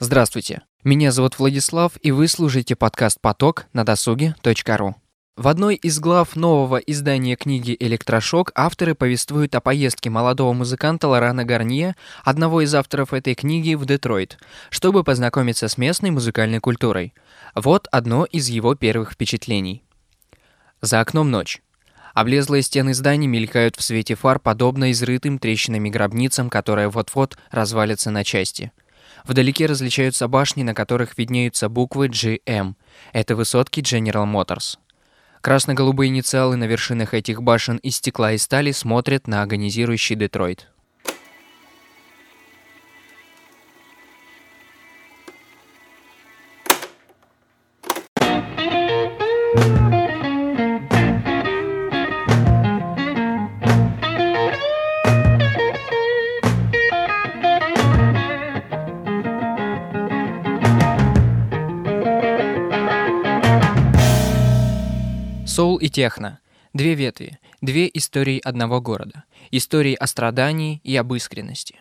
Здравствуйте, меня зовут Владислав, и вы слушаете подкаст «Поток» на досуге.ру. В одной из глав нового издания книги «Электрошок» авторы повествуют о поездке молодого музыканта Лорана Гарнье, одного из авторов этой книги, в Детройт, чтобы познакомиться с местной музыкальной культурой. Вот одно из его первых впечатлений. За окном ночь. Облезлые стены зданий мелькают в свете фар, подобно изрытым трещинами гробницам, которые вот-вот развалятся на части – Вдалеке различаются башни, на которых виднеются буквы GM. Это высотки General Motors. Красно-голубые инициалы на вершинах этих башен из стекла и стали смотрят на агонизирующий Детройт. И техно. Две ветви, две истории одного города. Истории о страдании и об искренности.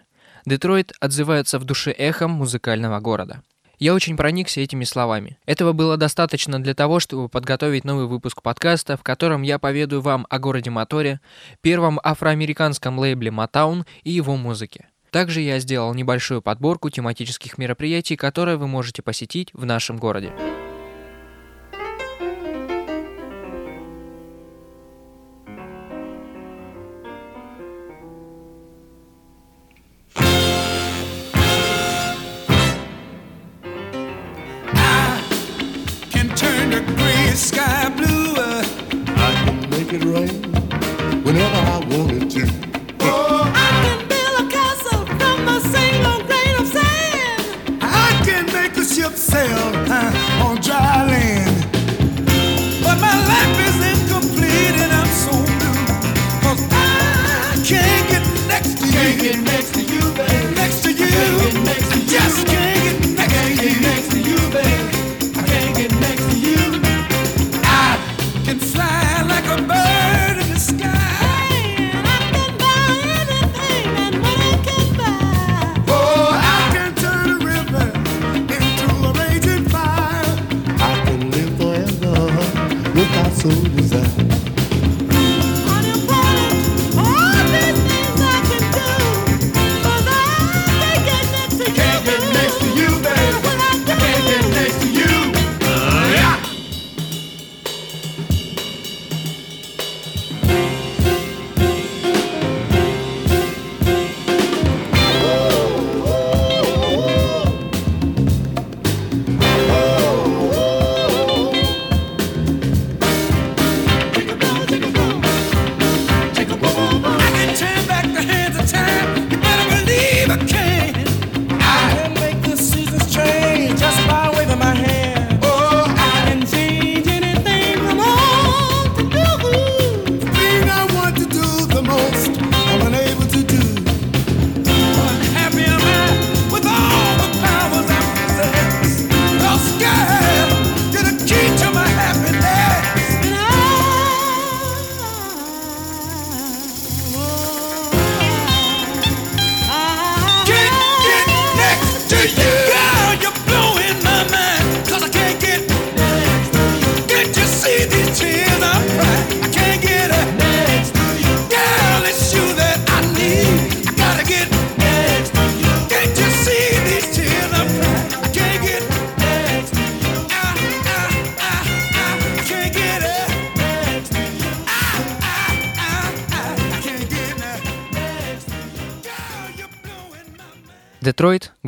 Детройт отзывается в душе эхом музыкального города. Я очень проникся этими словами. Этого было достаточно для того, чтобы подготовить новый выпуск подкаста, в котором я поведаю вам о городе Моторе, первом афроамериканском лейбле Motown и его музыке. Также я сделал небольшую подборку тематических мероприятий, которые вы можете посетить в нашем городе.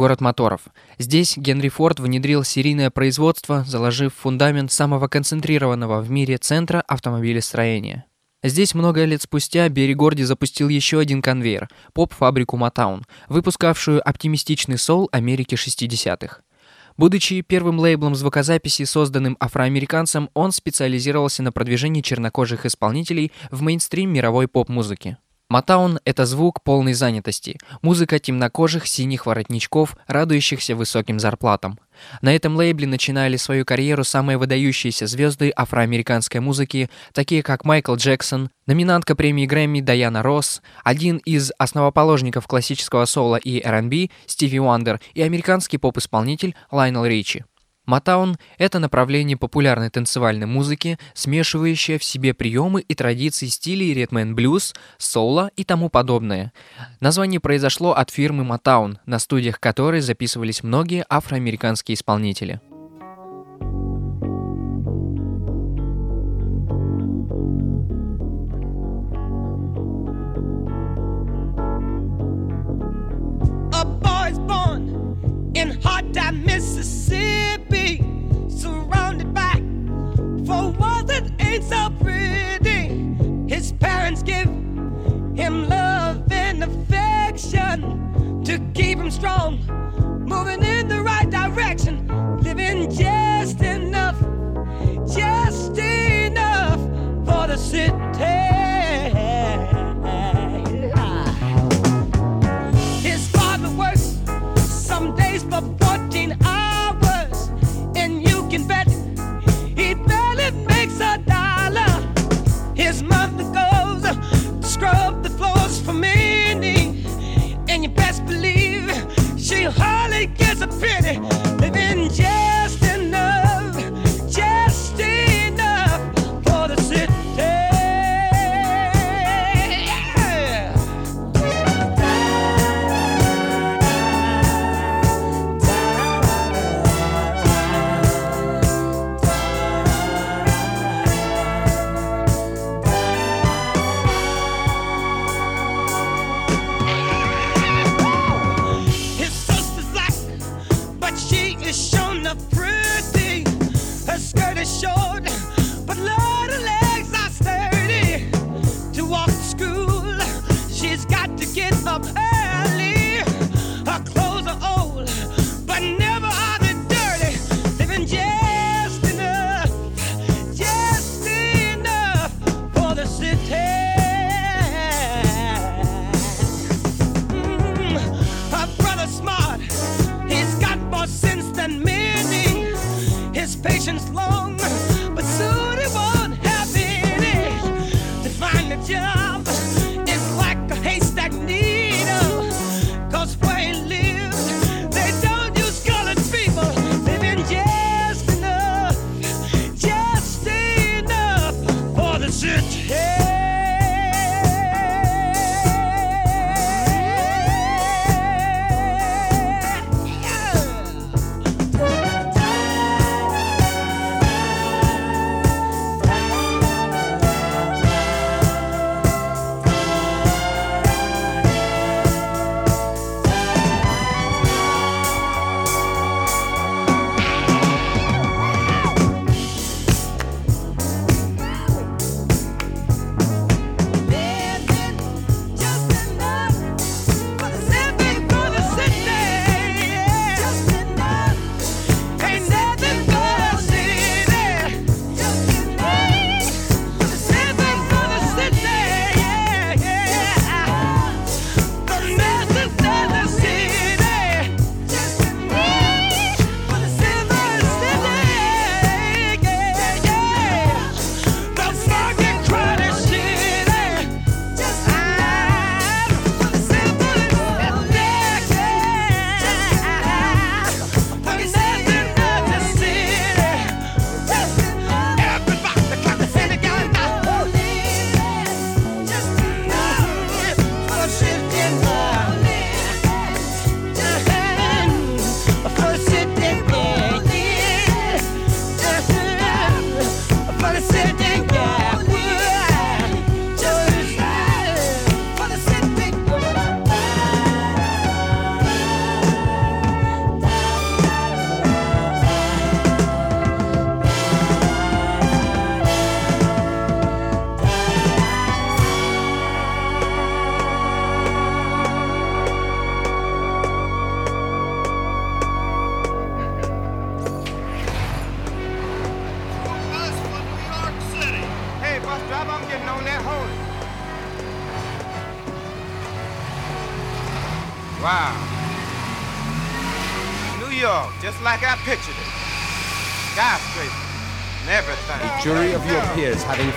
Город моторов. Здесь Генри Форд внедрил серийное производство, заложив фундамент самого концентрированного в мире центра автомобилестроения. Здесь много лет спустя Берри Горди запустил еще один конвейер – поп-фабрику Мотаун, выпускавшую оптимистичный соул Америки 60-х. Будучи первым лейблом звукозаписи, созданным афроамериканцем, он специализировался на продвижении чернокожих исполнителей в мейнстрим мировой поп-музыки. Матаун — это звук полной занятости, музыка темнокожих синих воротничков, радующихся высоким зарплатам. На этом лейбле начинали свою карьеру самые выдающиеся звезды афроамериканской музыки, такие как Майкл Джексон, номинантка премии Грэмми Даяна Росс, один из основоположников классического соло и R&B Стиви Уандер и американский поп-исполнитель Лайнел Ричи. Матаун — это направление популярной танцевальной музыки, смешивающее в себе приемы и традиции стилей ритм блюз, соло и тому подобное. Название произошло от фирмы Матаун, на студиях которой записывались многие афроамериканские исполнители. them love and affection to keep them strong, moving in the right direction, living just in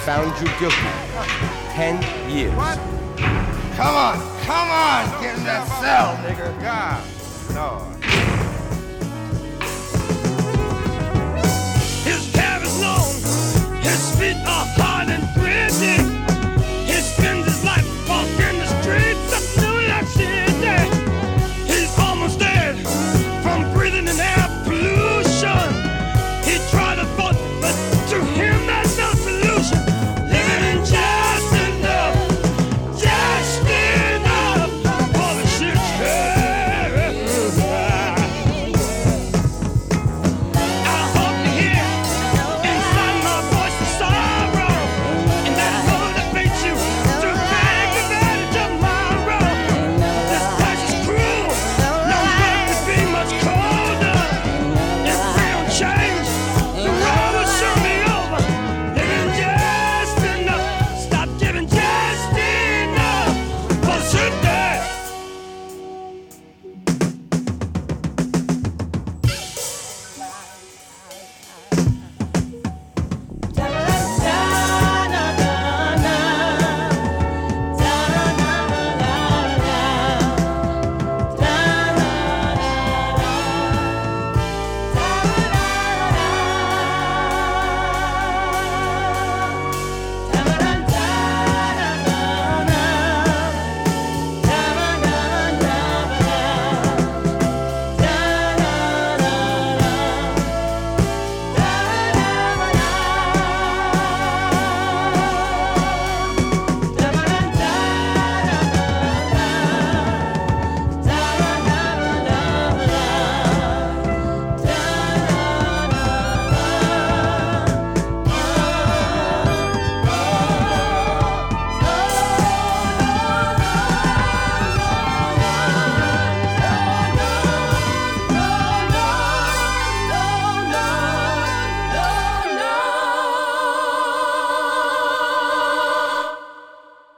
found you guilty. Ten years. What? Come on, come on, get in that cell, nigga. God, Lord.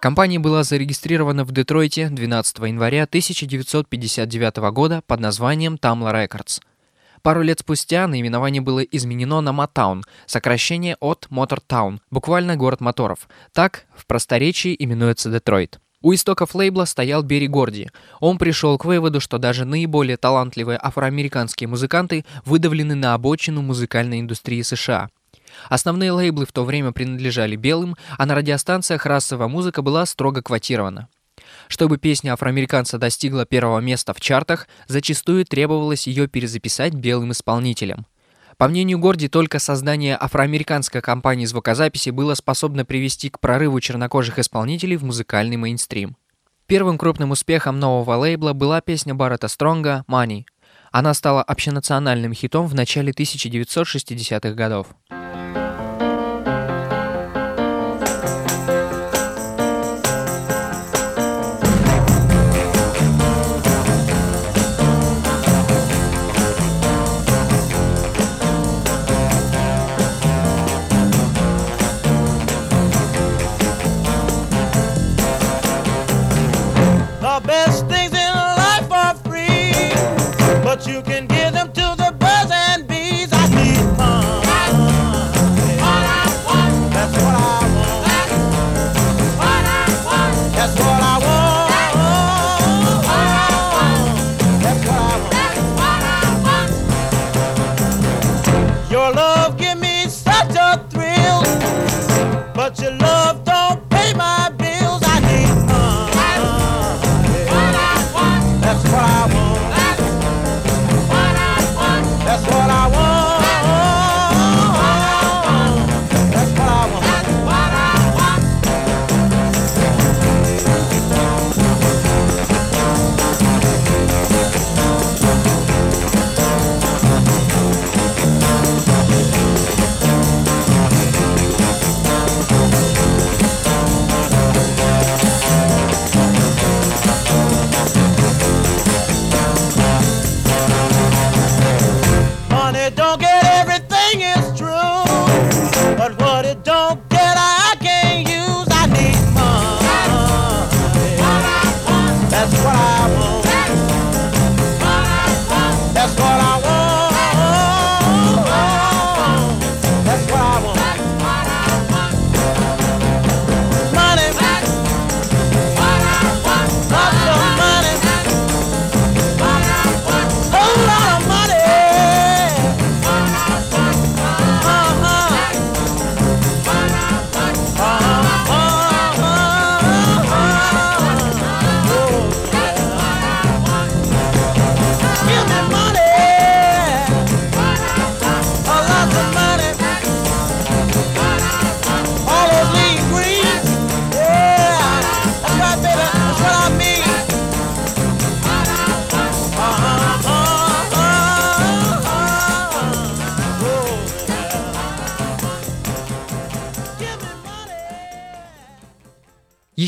Компания была зарегистрирована в Детройте 12 января 1959 года под названием Tamla Records. Пару лет спустя наименование было изменено на Motown, сокращение от Motortown, буквально город моторов. Так в просторечии именуется Детройт. У истоков лейбла стоял Берри Горди. Он пришел к выводу, что даже наиболее талантливые афроамериканские музыканты выдавлены на обочину музыкальной индустрии США. Основные лейблы в то время принадлежали белым, а на радиостанциях расовая музыка была строго квотирована. Чтобы песня афроамериканца достигла первого места в чартах, зачастую требовалось ее перезаписать белым исполнителем. По мнению Горди, только создание афроамериканской компании звукозаписи было способно привести к прорыву чернокожих исполнителей в музыкальный мейнстрим. Первым крупным успехом нового лейбла была песня Баррета Стронга «Money». Она стала общенациональным хитом в начале 1960-х годов.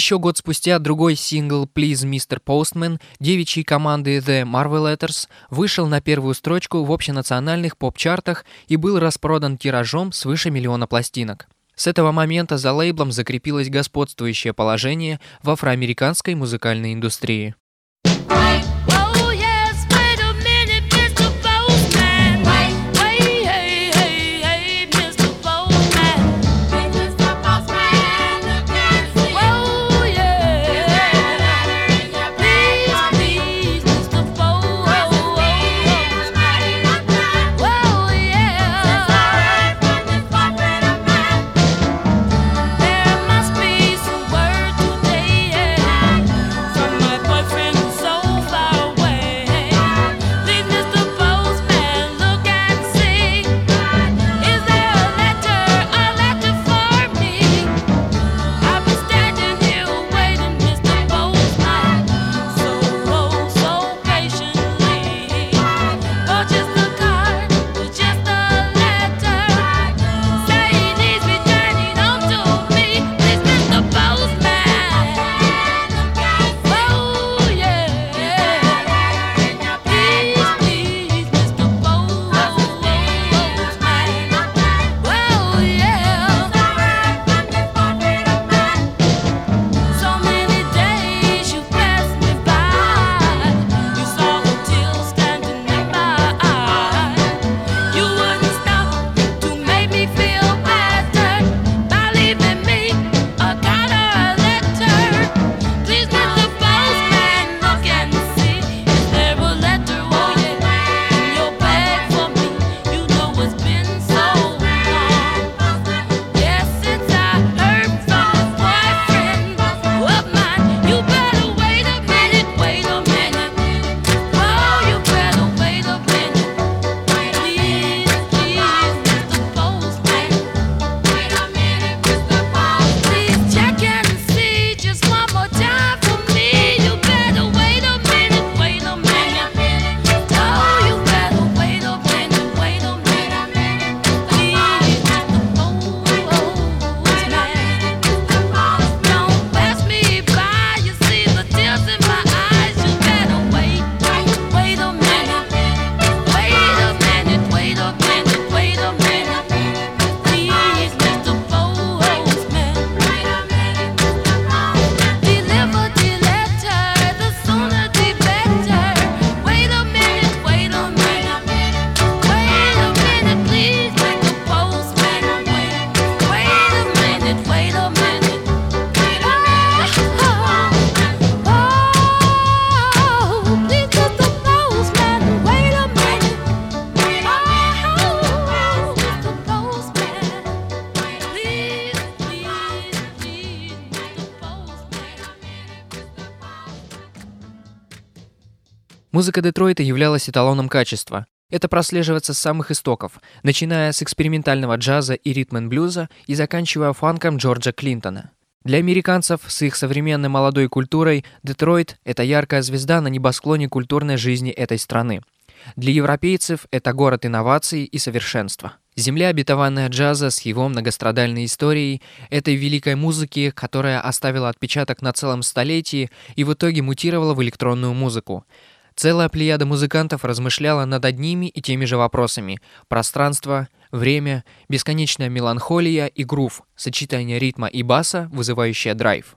Еще год спустя другой сингл «Please, Mr. Postman» девичьей команды The Marveletters вышел на первую строчку в общенациональных поп-чартах и был распродан тиражом свыше миллиона пластинок. С этого момента за лейблом закрепилось господствующее положение в афроамериканской музыкальной индустрии. Музыка Детройта являлась эталоном качества. Это прослеживается с самых истоков, начиная с экспериментального джаза и ритм-блюза и заканчивая фанком Джорджа Клинтона. Для американцев с их современной молодой культурой Детройт – это яркая звезда на небосклоне культурной жизни этой страны. Для европейцев это город инноваций и совершенства. Земля, обетованная джаза с его многострадальной историей, этой великой музыки, которая оставила отпечаток на целом столетии и в итоге мутировала в электронную музыку – Целая плеяда музыкантов размышляла над одними и теми же вопросами. Пространство, время, бесконечная меланхолия и грув, сочетание ритма и баса, вызывающее драйв.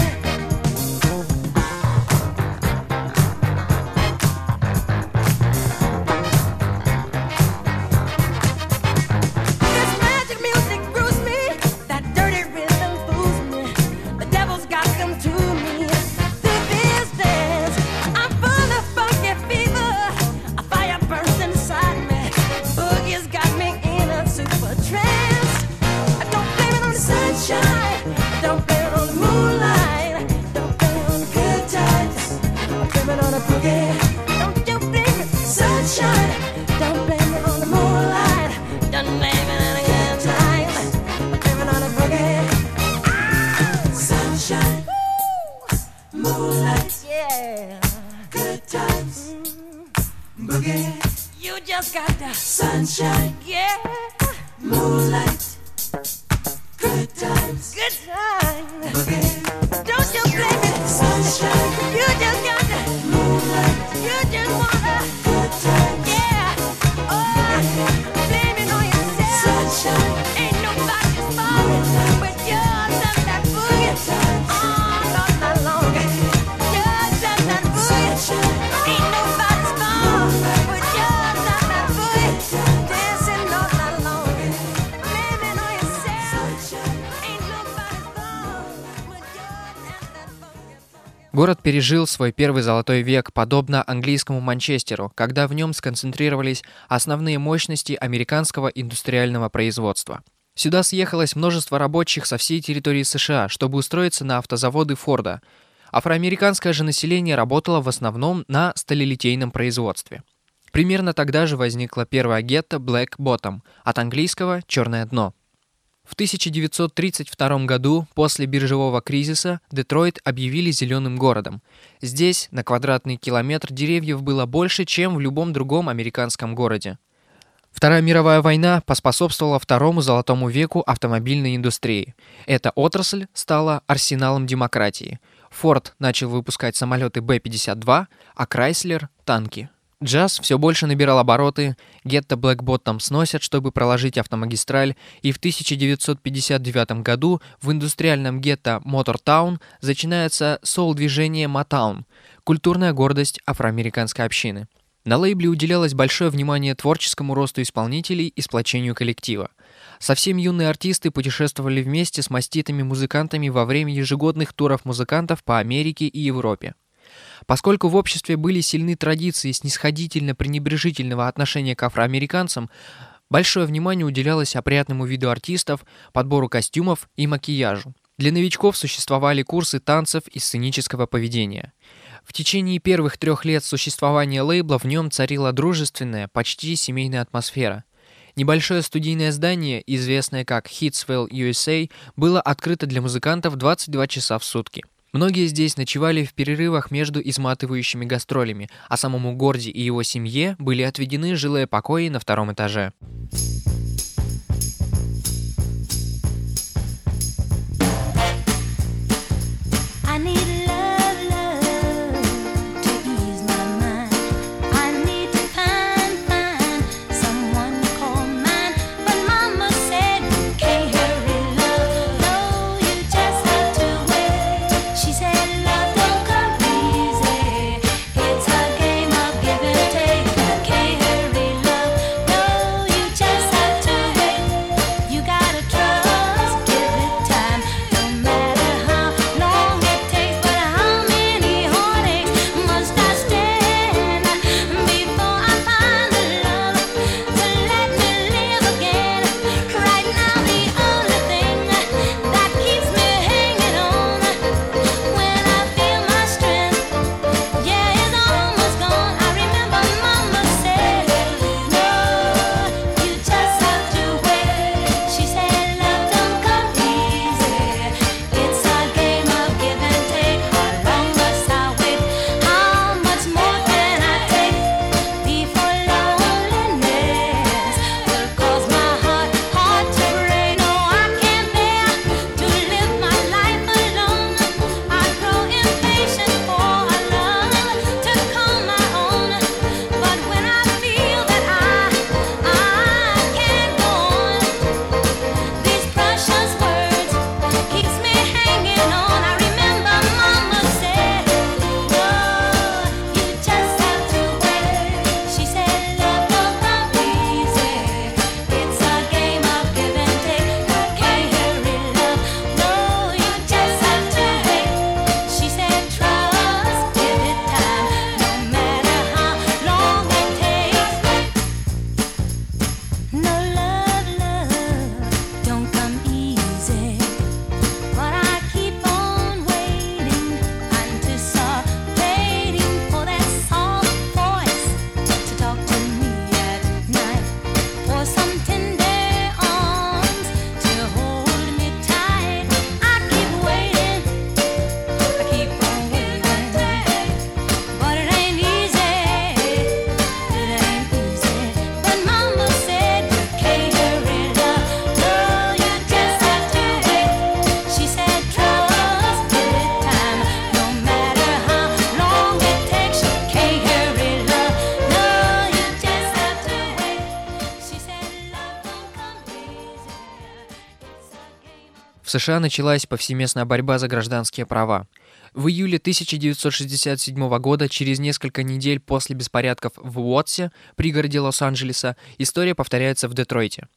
Город пережил свой первый золотой век, подобно английскому Манчестеру, когда в нем сконцентрировались основные мощности американского индустриального производства. Сюда съехалось множество рабочих со всей территории США, чтобы устроиться на автозаводы Форда. Афроамериканское же население работало в основном на сталелитейном производстве. Примерно тогда же возникла первая гетто Black Bottom, от английского «черное дно». В 1932 году, после биржевого кризиса, Детройт объявили зеленым городом. Здесь на квадратный километр деревьев было больше, чем в любом другом американском городе. Вторая мировая война поспособствовала второму золотому веку автомобильной индустрии. Эта отрасль стала арсеналом демократии. Форд начал выпускать самолеты Б-52, а Крайслер — танки. Джаз все больше набирал обороты, гетто Bottom сносят, чтобы проложить автомагистраль, и в 1959 году в индустриальном гетто Мотортаун начинается соул-движение Мотаун, культурная гордость афроамериканской общины. На лейбле уделялось большое внимание творческому росту исполнителей и сплочению коллектива. Совсем юные артисты путешествовали вместе с маститыми музыкантами во время ежегодных туров музыкантов по Америке и Европе. Поскольку в обществе были сильны традиции снисходительно-пренебрежительного отношения к афроамериканцам, большое внимание уделялось опрятному виду артистов, подбору костюмов и макияжу. Для новичков существовали курсы танцев и сценического поведения. В течение первых трех лет существования лейбла в нем царила дружественная, почти семейная атмосфера. Небольшое студийное здание, известное как Hitsville, USA, было открыто для музыкантов 22 часа в сутки. Многие здесь ночевали в перерывах между изматывающими гастролями, а самому Горди и его семье были отведены жилые покои на втором этаже. В США началась повсеместная борьба за гражданские права. В июле 1967 года, через несколько недель после беспорядков в Уотсе, пригороде Лос-Анджелеса, история повторяется в Детройте.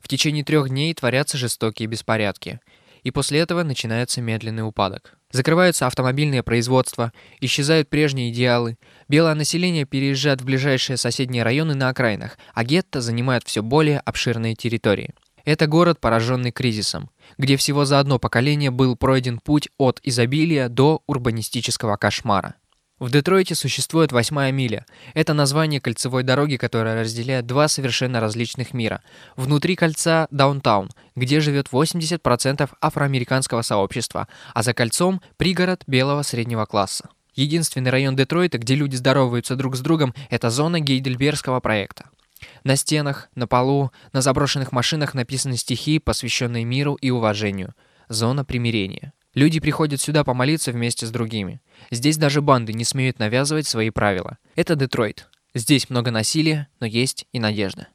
В течение трех дней творятся жестокие беспорядки. И после этого начинается медленный упадок. Закрываются автомобильные производства, исчезают прежние идеалы, белое население переезжает в ближайшие соседние районы на окраинах, а гетто занимают все более обширные территории. Это город, пораженный кризисом, где всего за одно поколение был пройден путь от изобилия до урбанистического кошмара. В Детройте существует восьмая миля. Это название кольцевой дороги, которая разделяет два совершенно различных мира. Внутри кольца Даунтаун, где живет 80% афроамериканского сообщества, а за кольцом пригород белого среднего класса. Единственный район Детройта, где люди здороваются друг с другом, это зона Гейдельбергского проекта. На стенах, на полу, на заброшенных машинах написаны стихи, посвященные миру и уважению. Зона примирения. Люди приходят сюда помолиться вместе с другими. Здесь даже банды не смеют навязывать свои правила. Это Детройт. Здесь много насилия, но есть и надежда.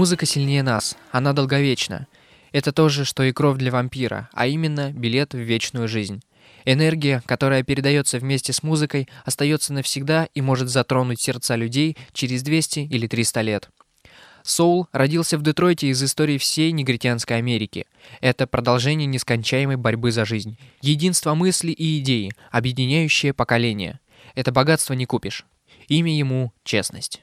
Музыка сильнее нас, она долговечна. Это то же, что и кровь для вампира, а именно билет в вечную жизнь. Энергия, которая передается вместе с музыкой, остается навсегда и может затронуть сердца людей через 200 или 300 лет. Соул родился в Детройте из истории всей негритянской Америки. Это продолжение нескончаемой борьбы за жизнь. Единство мысли и идеи, объединяющее поколение. Это богатство не купишь. Имя ему — честность.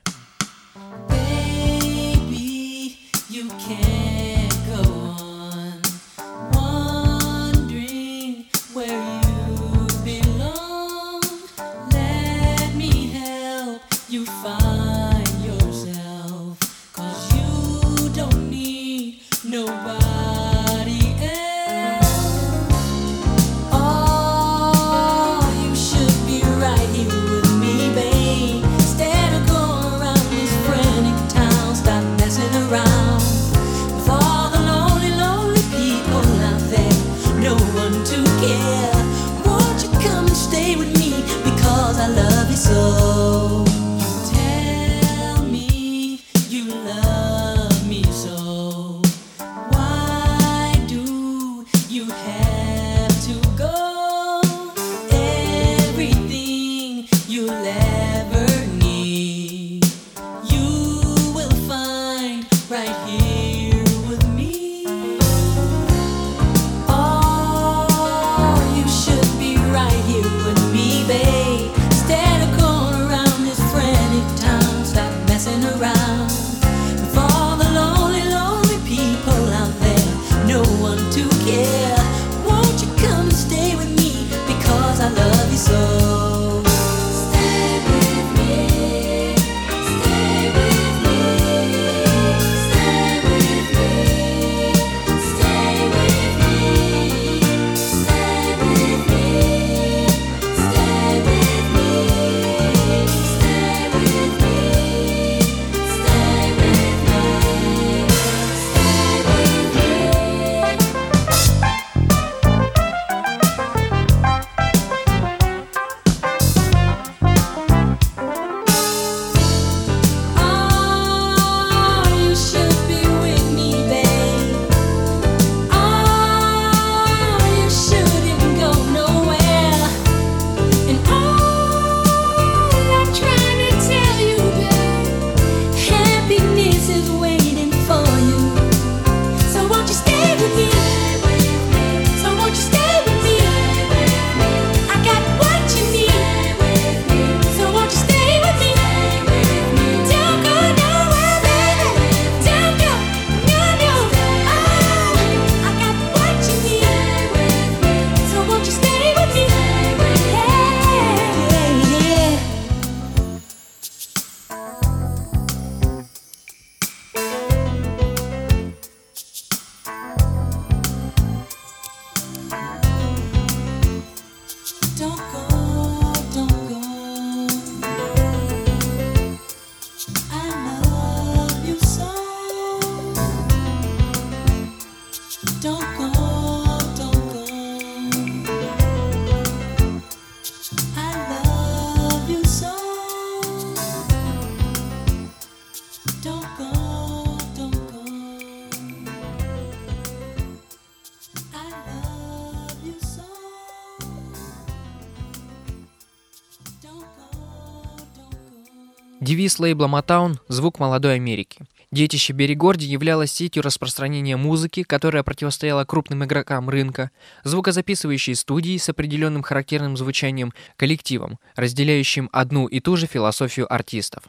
Go. Девиз лейбла Motown – «Звук молодой Америки». Детище Берри Горди являлось сетью распространения музыки, которая противостояла крупным игрокам рынка, звукозаписывающей студии с определенным характерным звучанием, коллективом, разделяющим одну и ту же философию артистов.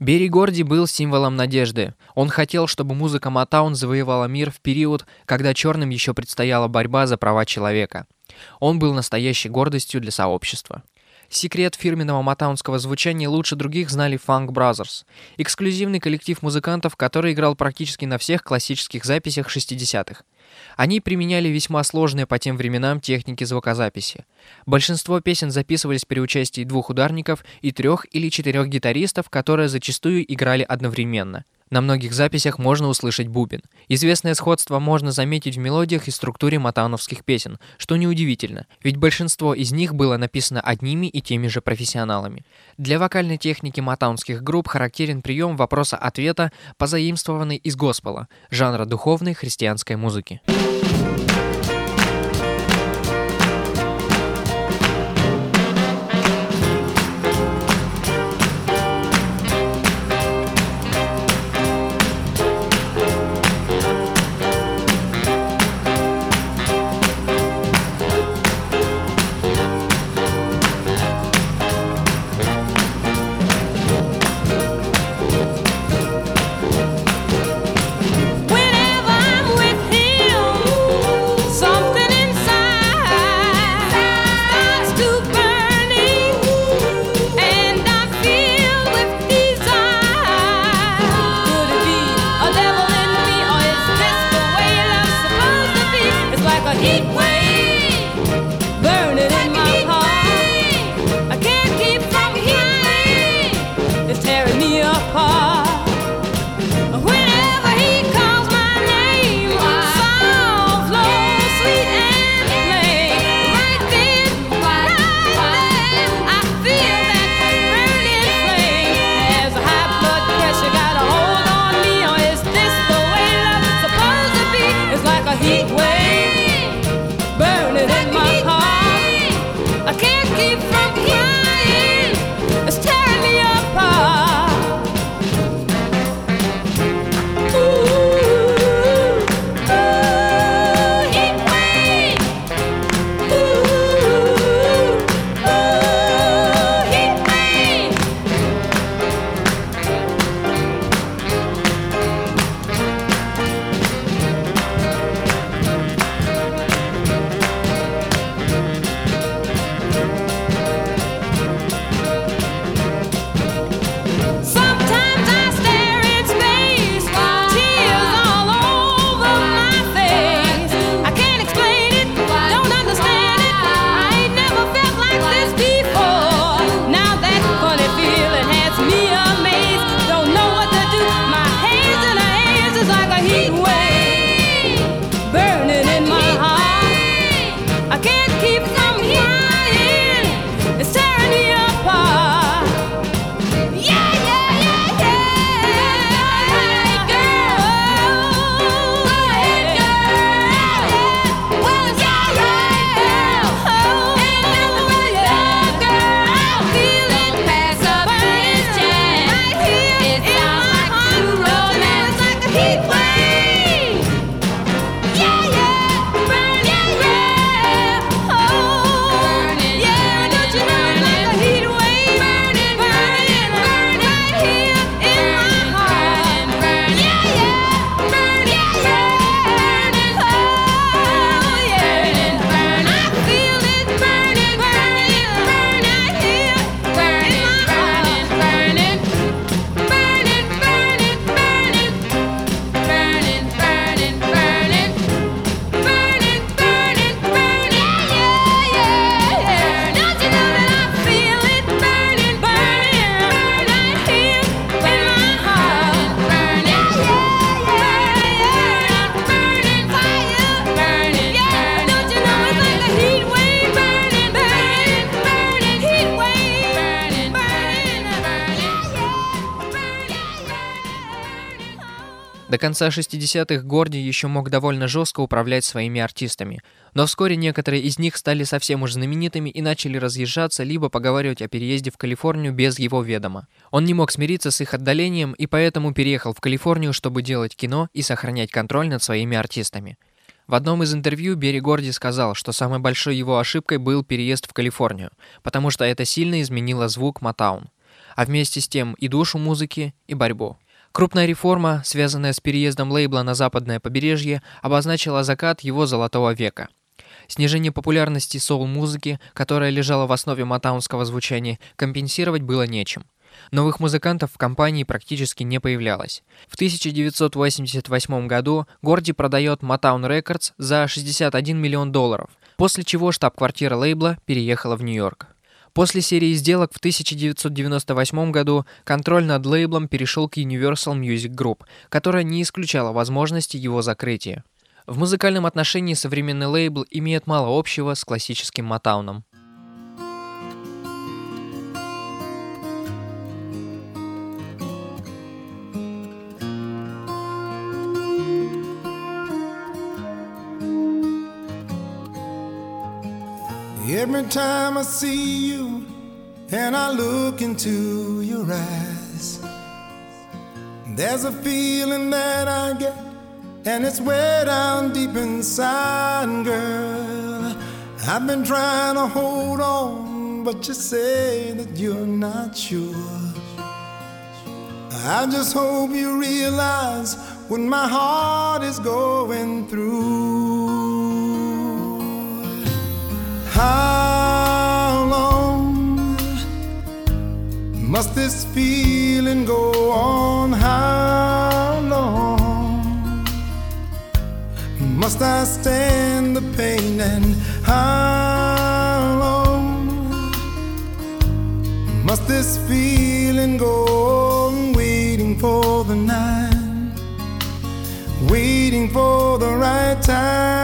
Берри Горди был символом надежды. Он хотел, чтобы музыка Motown завоевала мир в период, когда черным еще предстояла борьба за права человека. Он был настоящей гордостью для сообщества. Секрет фирменного матаунского звучания лучше других знали Funk Brothers, эксклюзивный коллектив музыкантов, который играл практически на всех классических записях 60-х. Они применяли весьма сложные по тем временам техники звукозаписи. Большинство песен записывались при участии двух ударников и трех или четырех гитаристов, которые зачастую играли одновременно. На многих записях можно услышать бубен. Известное сходство можно заметить в мелодиях и структуре матауновских песен, что неудивительно, ведь большинство из них было написано одними и теми же профессионалами. Для вокальной техники матаунских групп характерен прием вопроса-ответа, позаимствованный из госпела, жанра духовной христианской музыки. Конца 60-х Горди еще мог довольно жестко управлять своими артистами, но вскоре некоторые из них стали совсем уж знаменитыми и начали разъезжаться либо поговаривать о переезде в Калифорнию без его ведома. Он не мог смириться с их отдалением и поэтому переехал в Калифорнию, чтобы делать кино и сохранять контроль над своими артистами. В одном из интервью Берри Горди сказал, что самой большой его ошибкой был переезд в Калифорнию, потому что это сильно изменило звук Матаун, а вместе с тем и душу музыки, и борьбу. Крупная реформа, связанная с переездом лейбла на западное побережье, обозначила закат его золотого века. Снижение популярности соул-музыки, которая лежала в основе матаунского звучания, компенсировать было нечем. Новых музыкантов в компании практически не появлялось. В 1988 году Горди продает Motown Records за 61 миллион долларов, после чего штаб-квартира лейбла переехала в Нью-Йорк. После серии сделок в 1998 году контроль над лейблом перешел к Universal Music Group, которая не исключала возможности его закрытия. В музыкальном отношении современный лейбл имеет мало общего с классическим Мотауном. Every time I see you and I look into your eyes, there's a feeling that I get, and it's way down deep inside, girl. I've been trying to hold on, but you say that you're not sure. I just hope you realize what my heart is going through. How must this feeling go on? How long must I stand the pain? And how long must this feeling go on? Waiting for the night, waiting for the right time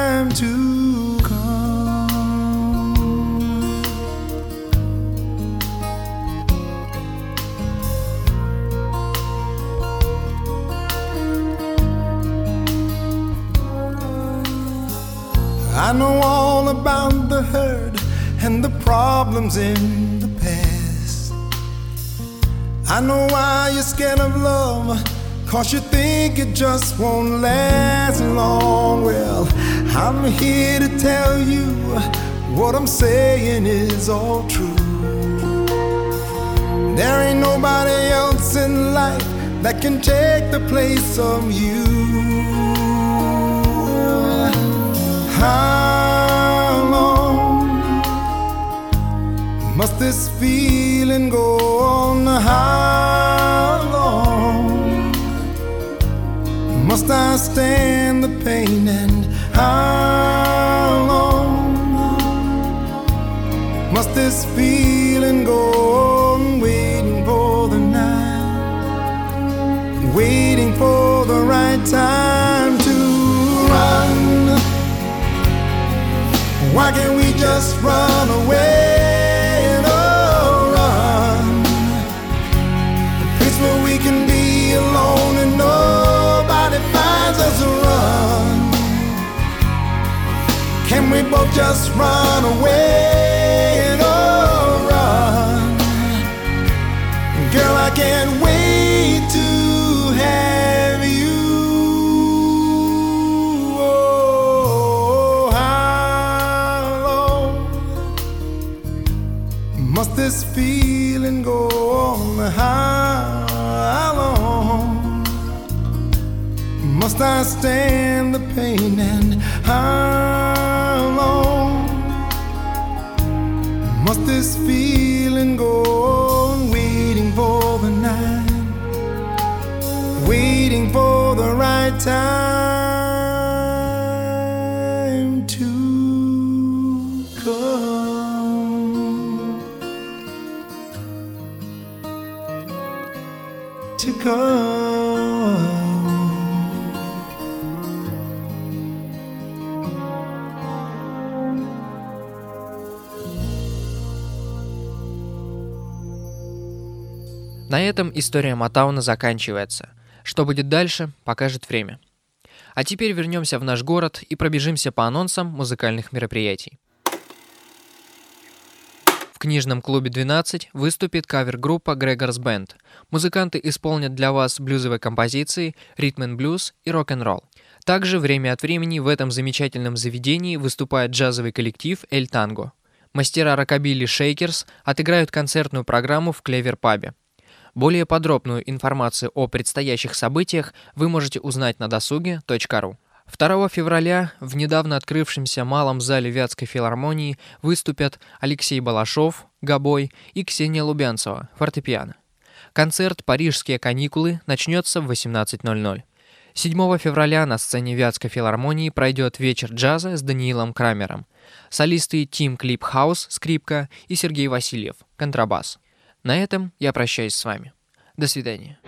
I know all about the hurt and the problems in the past. I know why you're scared of love, cause you think it just won't last long. Well, I'm here to tell you what I'm saying is all true. There ain't nobody else in life that can take the place of you. How long must this feeling go on? How long must I stand the pain? And how long must this feeling go on? Waiting for the night, waiting for the right time Why can't we just run away? and Oh, run. A place where we can be alone and nobody finds us. Run. Can we both just run away? And oh, run. Girl, I can't How long must I stand the pain? And how long must this feeling go on? Waiting for the night, waiting for the right time На этом история Матауна заканчивается. Что будет дальше, покажет время. А теперь вернемся в наш город и пробежимся по анонсам музыкальных мероприятий. В книжном клубе 12 выступит кавер-группа Gregor's Band. Музыканты исполнят для вас блюзовые композиции, ритм-н-блюз и рок-н-ролл. Также время от времени в этом замечательном заведении выступает джазовый коллектив «Эль Танго». Мастера рокабилли «Шейкерс» отыграют концертную программу в Клевер-пабе. Более подробную информацию о предстоящих событиях вы можете узнать на досуге.ру. 2 февраля в недавно открывшемся малом зале Вятской филармонии выступят Алексей Балашов, гобой, и Ксения Лубянцева, фортепиано. Концерт «Парижские каникулы» начнется в 18.00. 7 февраля на сцене Вятской филармонии пройдет вечер джаза с Даниилом Крамером. Солисты Тим Клипхаус, скрипка, и Сергей Васильев, контрабас. На этом я прощаюсь с вами. До свидания.